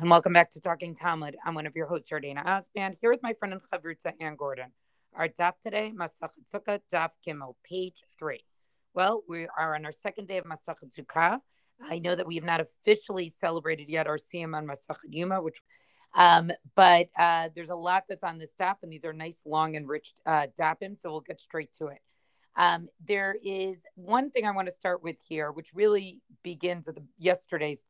And welcome back to Talking Talmud. I'm one of your hosts, Yardaena Osband, here with my friend and chavruta, Anne Gordon. Our daf today, Masachet Sukkah, daf Gimel, page three. Well, we are on our second day of Masachet Sukkah. I know that we have not officially celebrated yet our Siyum on Masachet Yuma, which, um, but uh, there's a lot that's on this daf, and these are nice, long, and rich uh, so we'll get straight to it. Um, there is one thing I want to start with here, which really begins at the, yesterday's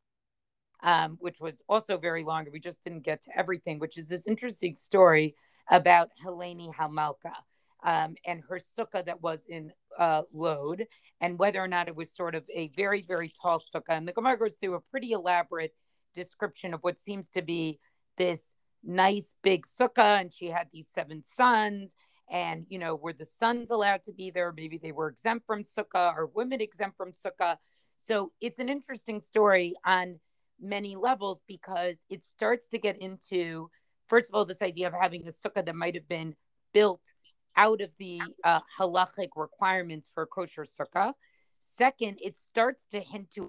um, which was also very long. We just didn't get to everything, which is this interesting story about Helene Hamalka um, and her sukkah that was in uh, Lod, and whether or not it was sort of a very, very tall sukkah. And the Gemara goes through a pretty elaborate description of what seems to be this nice big sukkah, and she had these seven sons. And you know, were the sons allowed to be there? Maybe they were exempt from sukkah, or women exempt from sukkah. So it's an interesting story on many levels because it starts to get into, first of all, this idea of having a sukkah that might have been built out of the uh, halachic requirements for kosher sukkah. Second, it starts to hint to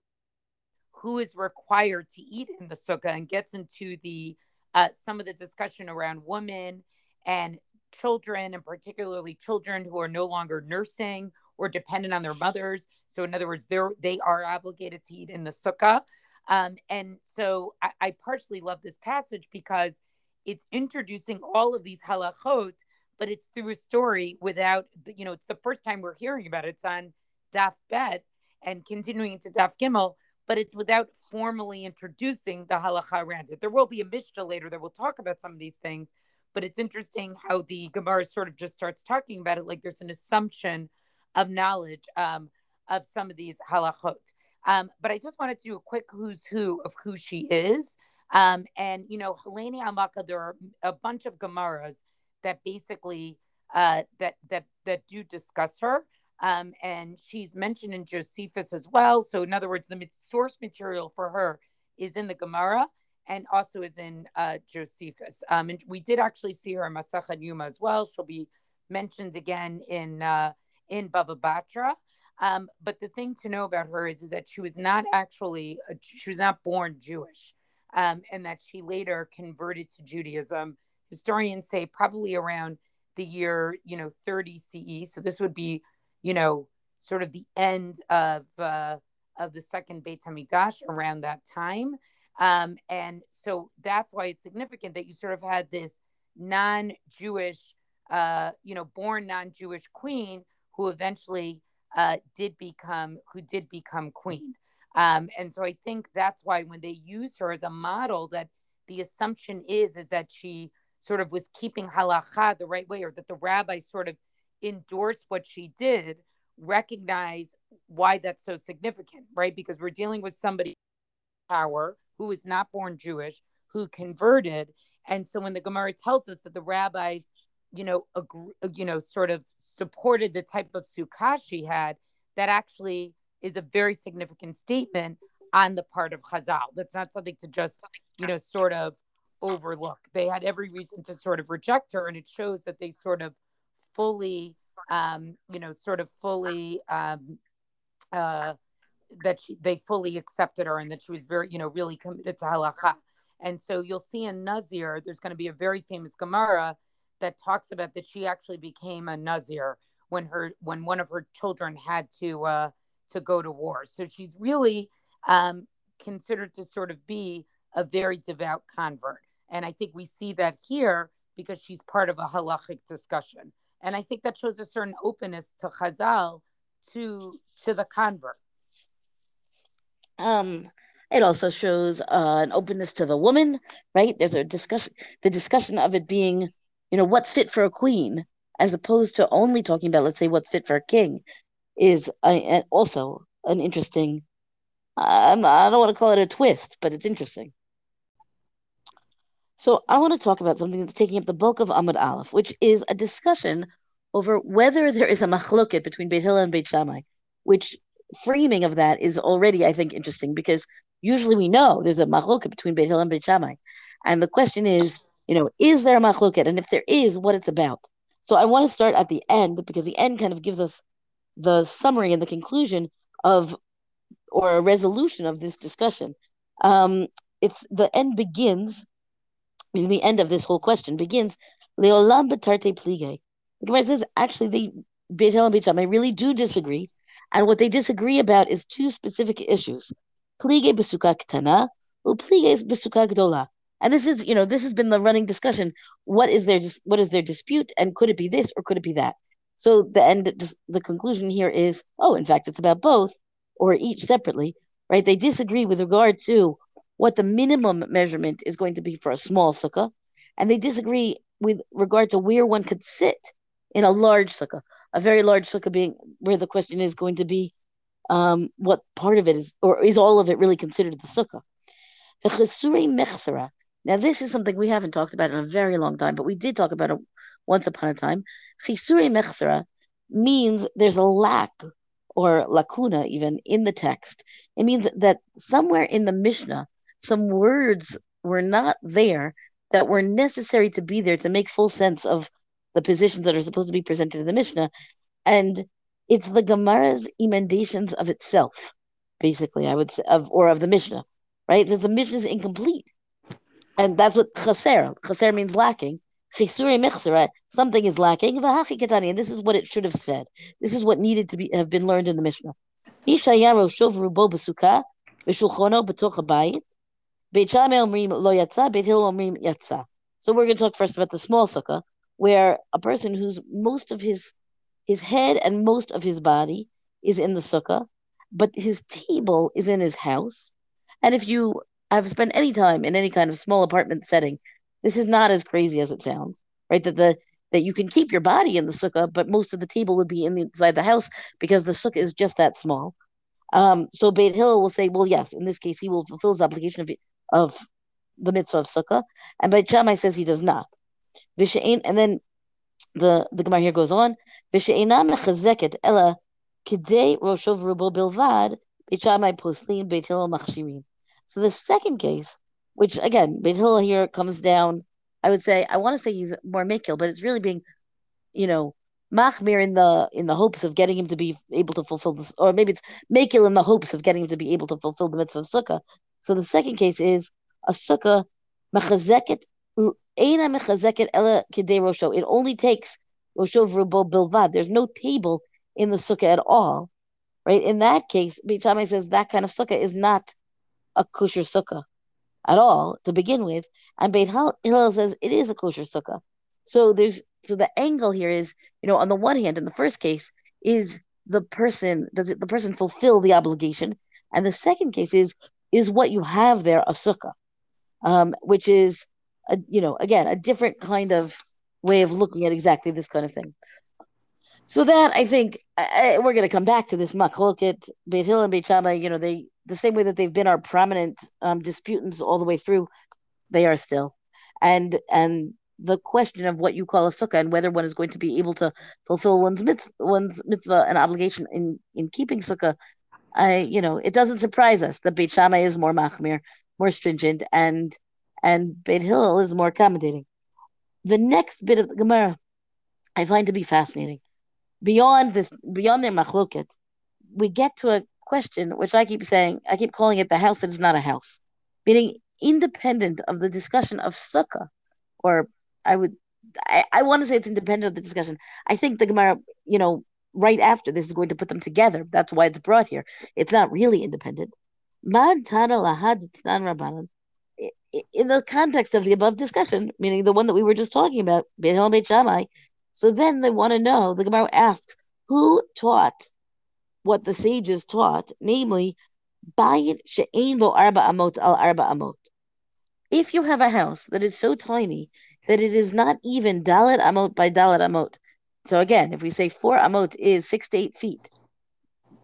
who is required to eat in the sukkah and gets into the uh, some of the discussion around women and children, and particularly children who are no longer nursing or dependent on their mothers. So, in other words, they're they are obligated to eat in the sukkah. Um, and so I, I partially love this passage because it's introducing all of these halachot, but it's through a story without, you know, it's the first time we're hearing about it. It's on Daf Bet and continuing into Daf Gimel, but it's without formally introducing the halacha around it. There will be a Mishnah later that will talk about some of these things, but it's interesting how the Gemara sort of just starts talking about it like there's an assumption of knowledge um, of some of these halachot. Um, but I just wanted to do a quick who's who of who she is. Um, and you know, Helene Hamalka, there are a bunch of Gemaras that basically uh, that that that do discuss her. Um, and she's mentioned in Josephus as well. So, in other words, the source material for her is in the Gemara and also is in uh, Josephus. Um, and we did actually see her in Masachet Yuma as well. She'll be mentioned again in uh, in Bava Batra. Um, but the thing to know about her is, is that she was not actually, a, she was not born Jewish, um, and that she later converted to Judaism. Historians say probably around the year, you know, 30 CE. So this would be, you know, sort of the end of uh, of the second Beit Hamikdash around that time. Um, and so that's why it's significant that you sort of had this non-Jewish, uh, you know, born non-Jewish queen who eventually uh, did become who did become queen. Um, and so I think that's why when they use her as a model, that the assumption is is that she sort of was keeping halacha the right way, or that the rabbis sort of endorsed what she did, recognize why that's so significant, right? Because we're dealing with somebody power who is not born Jewish, who converted, and so when the Gemara tells us that the rabbis, you know, agree, you know, sort of supported the type of sukkah she had, that actually is a very significant statement on the part of Chazal. That's not something to just, you know, sort of overlook. They had every reason to sort of reject her, and it shows that they sort of fully, um, you know, sort of fully, um, uh, that she, they fully accepted her and that she was very, you know, really committed to halacha. And so you'll see in Nazir, there's going to be a very famous Gemara that talks about that she actually became a Nazir when her when one of her children had to uh, to go to war. So she's really um, considered to sort of be a very devout convert, and I think we see that here because she's part of a halachic discussion, and I think that shows a certain openness to Chazal to to the convert. Um, it also shows uh, an openness to the woman, right? There's a discussion, the discussion of it being you know what's fit for a queen as opposed to only talking about let's say what's fit for a king is uh, also an interesting um, i don't want to call it a twist but it's interesting so i want to talk about something that's taking up the bulk of Amud Aleph, which is a discussion over whether there is a machloket between Beit Hillel and Beit Shammai, which framing of that is already, I think, interesting because usually we know there's a machloket between Beit Hillel and Beit Shammai. And the question is, you know, is there a machloket? And if there is, what it's about. So I want to start at the end because the end kind of gives us the summary and the conclusion of or a resolution of this discussion. Um, it's the end begins. The end of this whole question begins. Leolam betarte plige. The Gemara says actually they Beit Hillel and Beit really do disagree, and what they disagree about is two specific issues: plige besuka or plige besuka gdola. And this is, you know, this has been the running discussion. What is their what is their dispute, and could it be this or could it be that? So the end, the conclusion here is, oh, in fact, it's about both, or each separately, right? They disagree with regard to what the minimum measurement is going to be for a small sukkah, and they disagree with regard to where one could sit in a large sukkah, a very large sukkah being where the question is going to be um, what part of it is, or is all of it really considered the sukkah? The chesuri mechsara. Now, this is something we haven't talked about in a very long time, but we did talk about it once upon a time. Chisuri mechsara means there's a lack or lacuna even in the text. It means that somewhere in the Mishnah, some words were not there that were necessary to be there to make full sense of the positions that are supposed to be presented in the Mishnah. And it's the Gemara's emendations of itself, basically, I would say, of or of the Mishnah, right? That the Mishnah is incomplete. And that's what chaser. Chaser means lacking. Chisuri mechsera, something is lacking. And this is what it should have said. This is what needed to be have been learned in the Mishnah. rubo v'shulchono b'toch habayit, Beit omrim lo Beit omrim. So we're going to talk first about the small sukkah, where a person whose most of his his head and most of his body is in the sukkah, but his table is in his house. And if you have spent any time in any kind of small apartment setting, this is not as crazy as it sounds, right? That the that you can keep your body in the sukkah, but most of the table would be in the, inside the house because the sukkah is just that small. Um, so Beit Hillel say, well, yes, in this case, he will fulfill his obligation of of the mitzvah of sukkah, and Beit Shammai says he does not. And then the the Gemara here goes on, rubo bilvad Beit Shammai poslin Beit machshirim. So the second case, which again Beit Hillel here comes down, I would say I want to say he's more mikil, but it's really being, you know, machmir in the in the hopes of getting him to be able to fulfill this, or maybe it's makil in the hopes of getting him to be able to fulfill the mitzvah of sukkah. So the second case is a sukkah mechazeket eina ela. It only takes rosho v'rubo bilvad. There's no table in the sukkah at all, right? In that case, Beit Shammai says that kind of sukkah is not a kosher sukkah at all to begin with, and Beit Hillel says it is a kosher sukkah. So there's so the angle here is, you know, on the one hand, in the first case, is the person does it the person fulfill the obligation, and the second case is is what you have there a sukkah, um, which is, a, you know, again, a different kind of way of looking at exactly this kind of thing. So that I think I, we're going to come back to this machloket Beit Hillel and Beit Shammai. You know, they the same way that they've been our prominent um, disputants all the way through, they are still, and and the question of what you call a sukkah and whether one is going to be able to fulfill one's mitzvah, one's mitzvah and obligation in in keeping sukkah I, you know, it doesn't surprise us that Beit Shammai is more machmir, more stringent, and and Beit Hillel is more accommodating. The next bit of the Gemara, I find to be fascinating. Beyond this, beyond their machloket, we get to a question which I keep saying, I keep calling it the house that is not a house, meaning independent of the discussion of sukkah, or I would, I, I want to say it's independent of the discussion. I think the Gemara, you know, right after this is going to put them together. That's why it's brought here. It's not really independent. In the context of the above discussion, meaning the one that we were just talking about, so then they want to know, the Gemara asks, who taught what the sages taught, namely, bayit she'ein bo arba amot al arba amot. If you have a house that is so tiny that it is not even dalit amot by dalit amot, so again, if we say four amot is six to eight feet,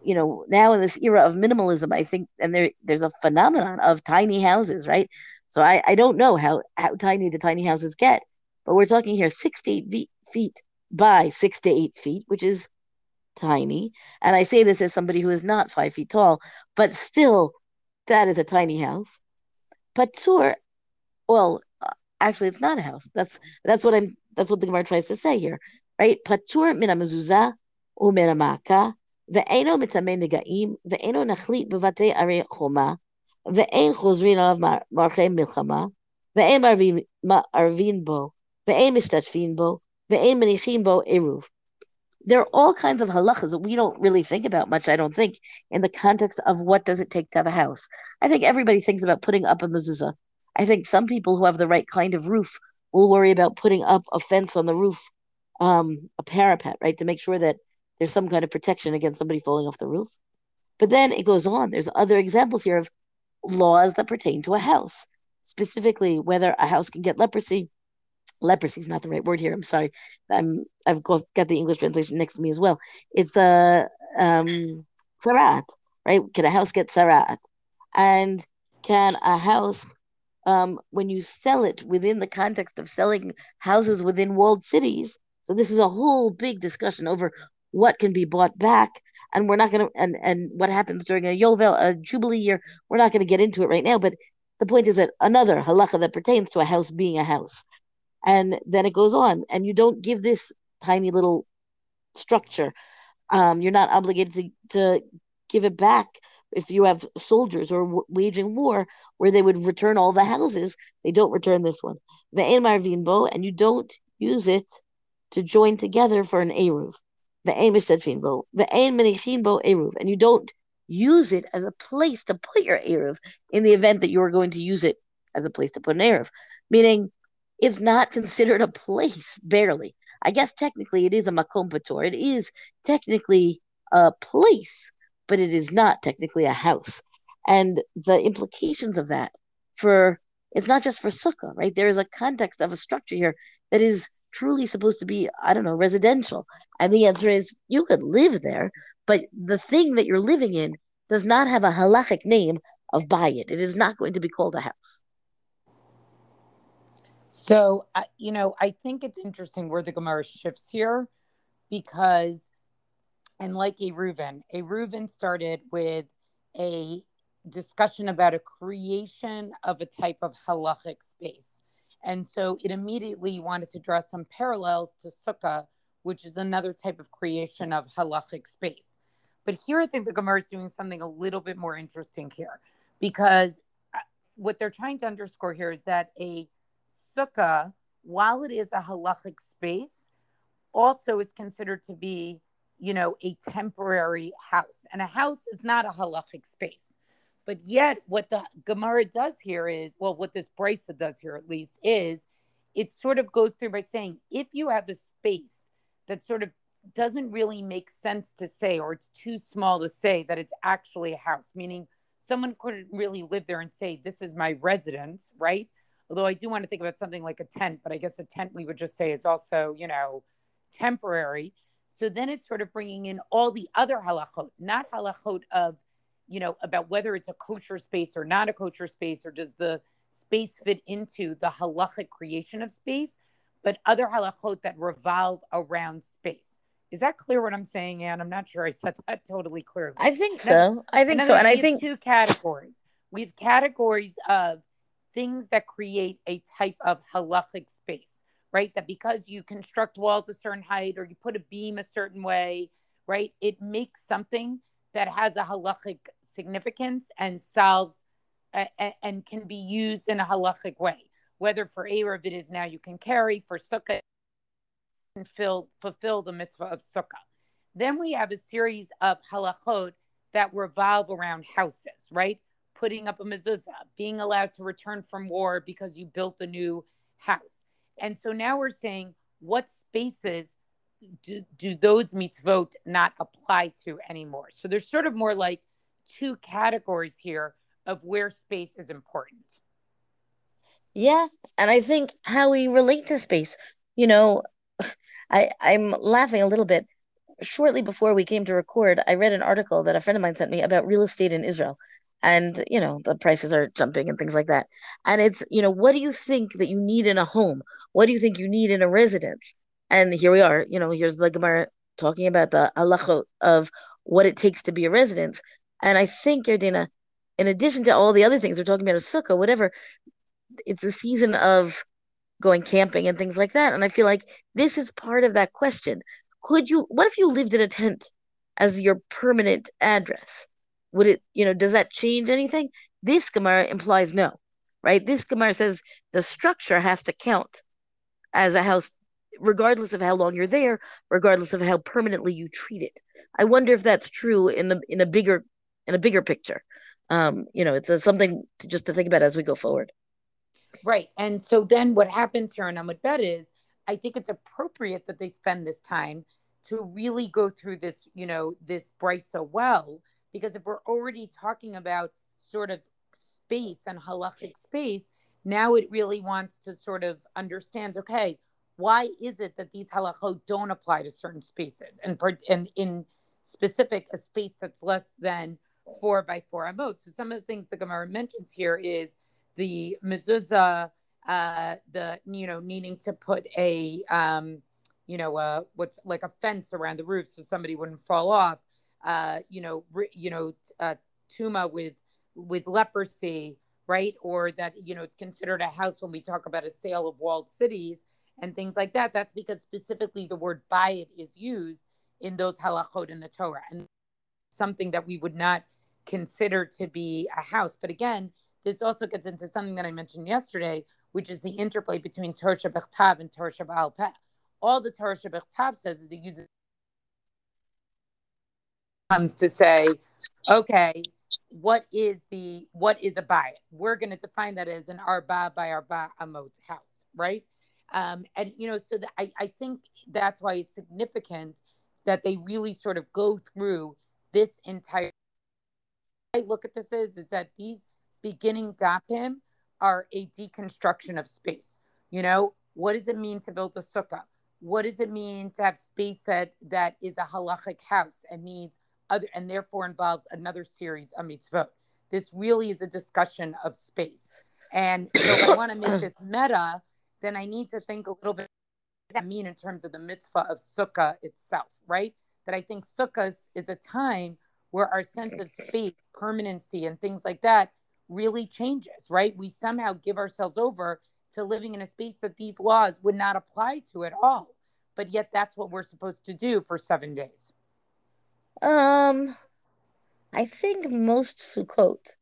you know, now in this era of minimalism, I think, and there there's a phenomenon of tiny houses, right? So I, I don't know how, how tiny the tiny houses get, but we're talking here six to eight feet by six to eight feet, which is tiny. And I say this as somebody who is not five feet tall, but still, that is a tiny house. Patur, well, actually, it's not a house. That's that's what I'm. That's what the Gemara tries to say here, right? Patur mina mezuzah u'miramaka ve'eno mitamei negaim ve'eno nachlit b'vatei arei choma ve'en chozrin alav marchei milchama ve'en arvin bo ve'en mishtashvin bo ve'en menichim bo eruv. There are all kinds of halachas that we don't really think about much, I don't think, in the context of what does it take to have a house. I think everybody thinks about putting up a mezuzah. I think some people who have the right kind of roof will worry about putting up a fence on the roof, um, a parapet, right, to make sure that there's some kind of protection against somebody falling off the roof. But then it goes on. There's other examples here of laws that pertain to a house, specifically whether a house can get leprosy. Leprosy is not the right word here. I'm sorry. I'm I've got the English translation next to me as well. It's the um sarat, right? Can a house get sarat? And can a house um, when you sell it within the context of selling houses within walled cities. So this is a whole big discussion over what can be bought back, and we're not going to and and what happens during a yovel, a jubilee year. We're not going to get into it right now, but the point is that another halacha that pertains to a house being a house, and then it goes on, and you don't give this tiny little structure. Um, you're not obligated to to give it back if you have soldiers or w- waging war where they would return all the houses, they don't return this one. The Vinbo, and you don't use it to join together for an eruv the Vinbo, the Vinbo Eruv. And you don't use it as a place to put your Eruv in the event that you are going to use it as a place to put an Eruv. Meaning, it's not considered a place, barely. I guess technically it is a makom patur. It is technically a place, but it is not technically a house. And the implications of that for it's not just for sukkah, right? There is a context of a structure here that is truly supposed to be, I don't know, residential. And the answer is you could live there, but the thing that you're living in does not have a halachic name of bayit. It is not going to be called a house. So, uh, you know, I think it's interesting where the Gemara shifts here because and like Eruvin, a Reuven started with a discussion about a creation of a type of halachic space. And so it immediately wanted to draw some parallels to Sukkah, which is another type of creation of halachic space. But here I think the Gemara is doing something a little bit more interesting here because uh, what they're trying to underscore here is that a Sukkah, while it is a halachic space, also is considered to be you know, a temporary house. And a house is not a halachic space. But yet, what the Gemara does here is, well, what this Brisa does here at least is, it sort of goes through by saying, if you have a space that sort of doesn't really make sense to say, or it's too small to say that it's actually a house, meaning someone couldn't really live there and say, this is my residence, right? Although I do want to think about something like a tent, but I guess a tent we would just say is also, you know, temporary. So then it's sort of bringing in all the other halachot, not halachot of, you know, about whether it's a kosher space or not a kosher space, or does the space fit into the halachic creation of space, but other halachot that revolve around space. Is that clear what I'm saying, Anne? I'm not sure I said that totally clearly. I think so. I think so. And I think two categories. We have categories of things that create a type of halachic space right? That because you construct walls a certain height or you put a beam a certain way, right? It makes something that has a halachic significance and solves and can be used in a halachic way. Whether for Eruv it is now you can carry, for Sukkah, and fill, fulfill the mitzvah of Sukkah. Then we have a series of halachot that revolve around houses, right? Putting up a mezuzah, being allowed to return from war because you built a new house. And so now we're saying what spaces do, do those mitzvot not apply to anymore? So there's sort of more like two categories here of where space is important. Yeah, and I think how we relate to space, you know, I I'm laughing a little bit. Shortly before we came to record, I read an article that a friend of mine sent me about real estate in Israel and you know the prices are jumping and things like that. And it's you know what do you think that you need in a home? What do you think you need in a residence? And here we are you know here's the gemara talking about the halachot of what it takes to be a residence. And i think Yardaena, in addition to all the other things we're talking about a sukkah whatever it's a season of going camping and things like that. And i feel like this is part of that question. Could you what if you lived in a tent as your permanent address would it you know does that change anything This Gemara implies no, right? This Gemara says the structure has to count as a house, regardless of how long you're there, regardless of how permanently you treat it. I wonder if that's true in the in a bigger in a bigger picture. Um, you know, it's a, something to just to think about as we go forward. Right. And so then what happens here on Amud Bet is I think it's appropriate that they spend this time to really go through this, you know, this Brisa so well, because if we're already talking about sort of space and halachic space, now it really wants to sort of understand, okay, why is it that these halachot don't apply to certain spaces and, and in specific a space that's less than four by four amot. So some of the things the Gemara mentions here is the mezuzah, uh, the you know needing to put a um, you know uh, what's like a fence around the roof so somebody wouldn't fall off. Uh, you know, re, you know, uh, tuma with with leprosy, right? Or that you know it's considered a house when we talk about a sale of walled cities and things like that. That's because specifically the word bayit is used in those halachot in the Torah and something that we would not consider to be a house. But again, this also gets into something that I mentioned yesterday, which is the interplay between Torah Bechtav and Torah Al Peh. All the Torah Bechtav says is it uses comes to say, okay, what is the what is a buy? We're going to define that as an arba by arba amot house, right? Um, and you know, so I, I think that's why it's significant that they really sort of go through this entire. I look at this is is that these beginning dapim are a deconstruction of space. You know, what does it mean to build a sukkah? What does it mean to have space that that is a halachic house and needs other and therefore involves another series of mitzvot? This really is a discussion of space. And so if I want to make this meta, then I need to think a little bit what does that mean in terms of the mitzvah of sukkah itself, right? That I think sukkahs is a time where our sense of space, permanency, and things like that really changes, right? We somehow give ourselves over to living in a space that these laws would not apply to at all. But yet that's what we're supposed to do for seven days. Um, I think most Sukkot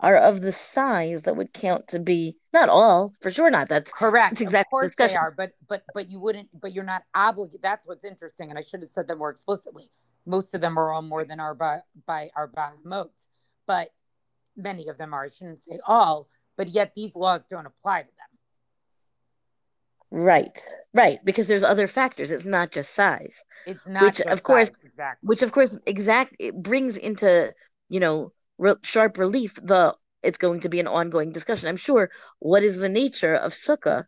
are of the size that would count to be not all, for sure not. That's correct. That's exactly of course discussion. they are, but but but you wouldn't, but you're not obligated. That's what's interesting, and I should have said that more explicitly. Most of them are all more than our by, by our modes, but many of them are. I shouldn't say all, but yet these laws don't apply to them. Right, right, because there's other factors. It's not just size. It's not, which of course, size, exactly. which of course, exact it brings into you know re- sharp relief the it's going to be an ongoing discussion. I'm sure. What is the nature of sukkah?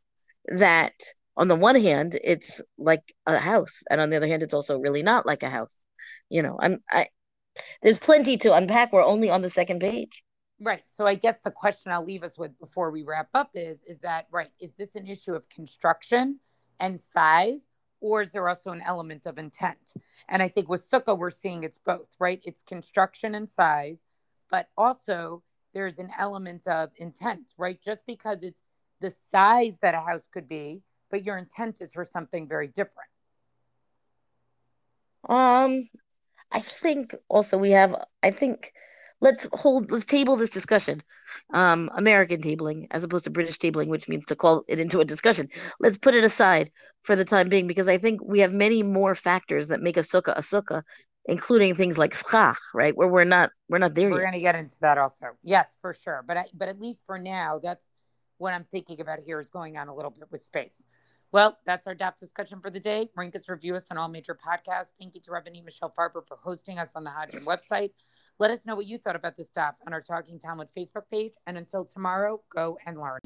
That on the one hand, it's like a house, and on the other hand, it's also really not like a house. You know, I'm I. There's plenty to unpack. We're only on the second page. Right. So I guess the question I'll leave us with before we wrap up is is that right, is this an issue of construction and size or is there also an element of intent? And I think with Sukkah we're seeing it's both, right? It's construction and size, but also there's an element of intent, right? Just because it's the size that a house could be, but your intent is for something very different. Um I think also we have I think let's hold let's table this discussion. Um american tabling as opposed to british tabling which means to call it into a discussion. Let's put it aside for the time being because i think we have many more factors that make a sukkah a sukkah including things like schach right? Where we're not we're not there we're going to get into that also. Yes for sure. But I, but at least for now that's what i'm thinking about here is going on a little bit with space. Well, that's our DAF discussion for the day. Rank us, review us on all major podcasts. Thank you to Rabbanit Michelle Farber for hosting us on the Hadran website. Let us know what you thought about this DAF on our Talking Talmud Facebook page. And until tomorrow, go and learn.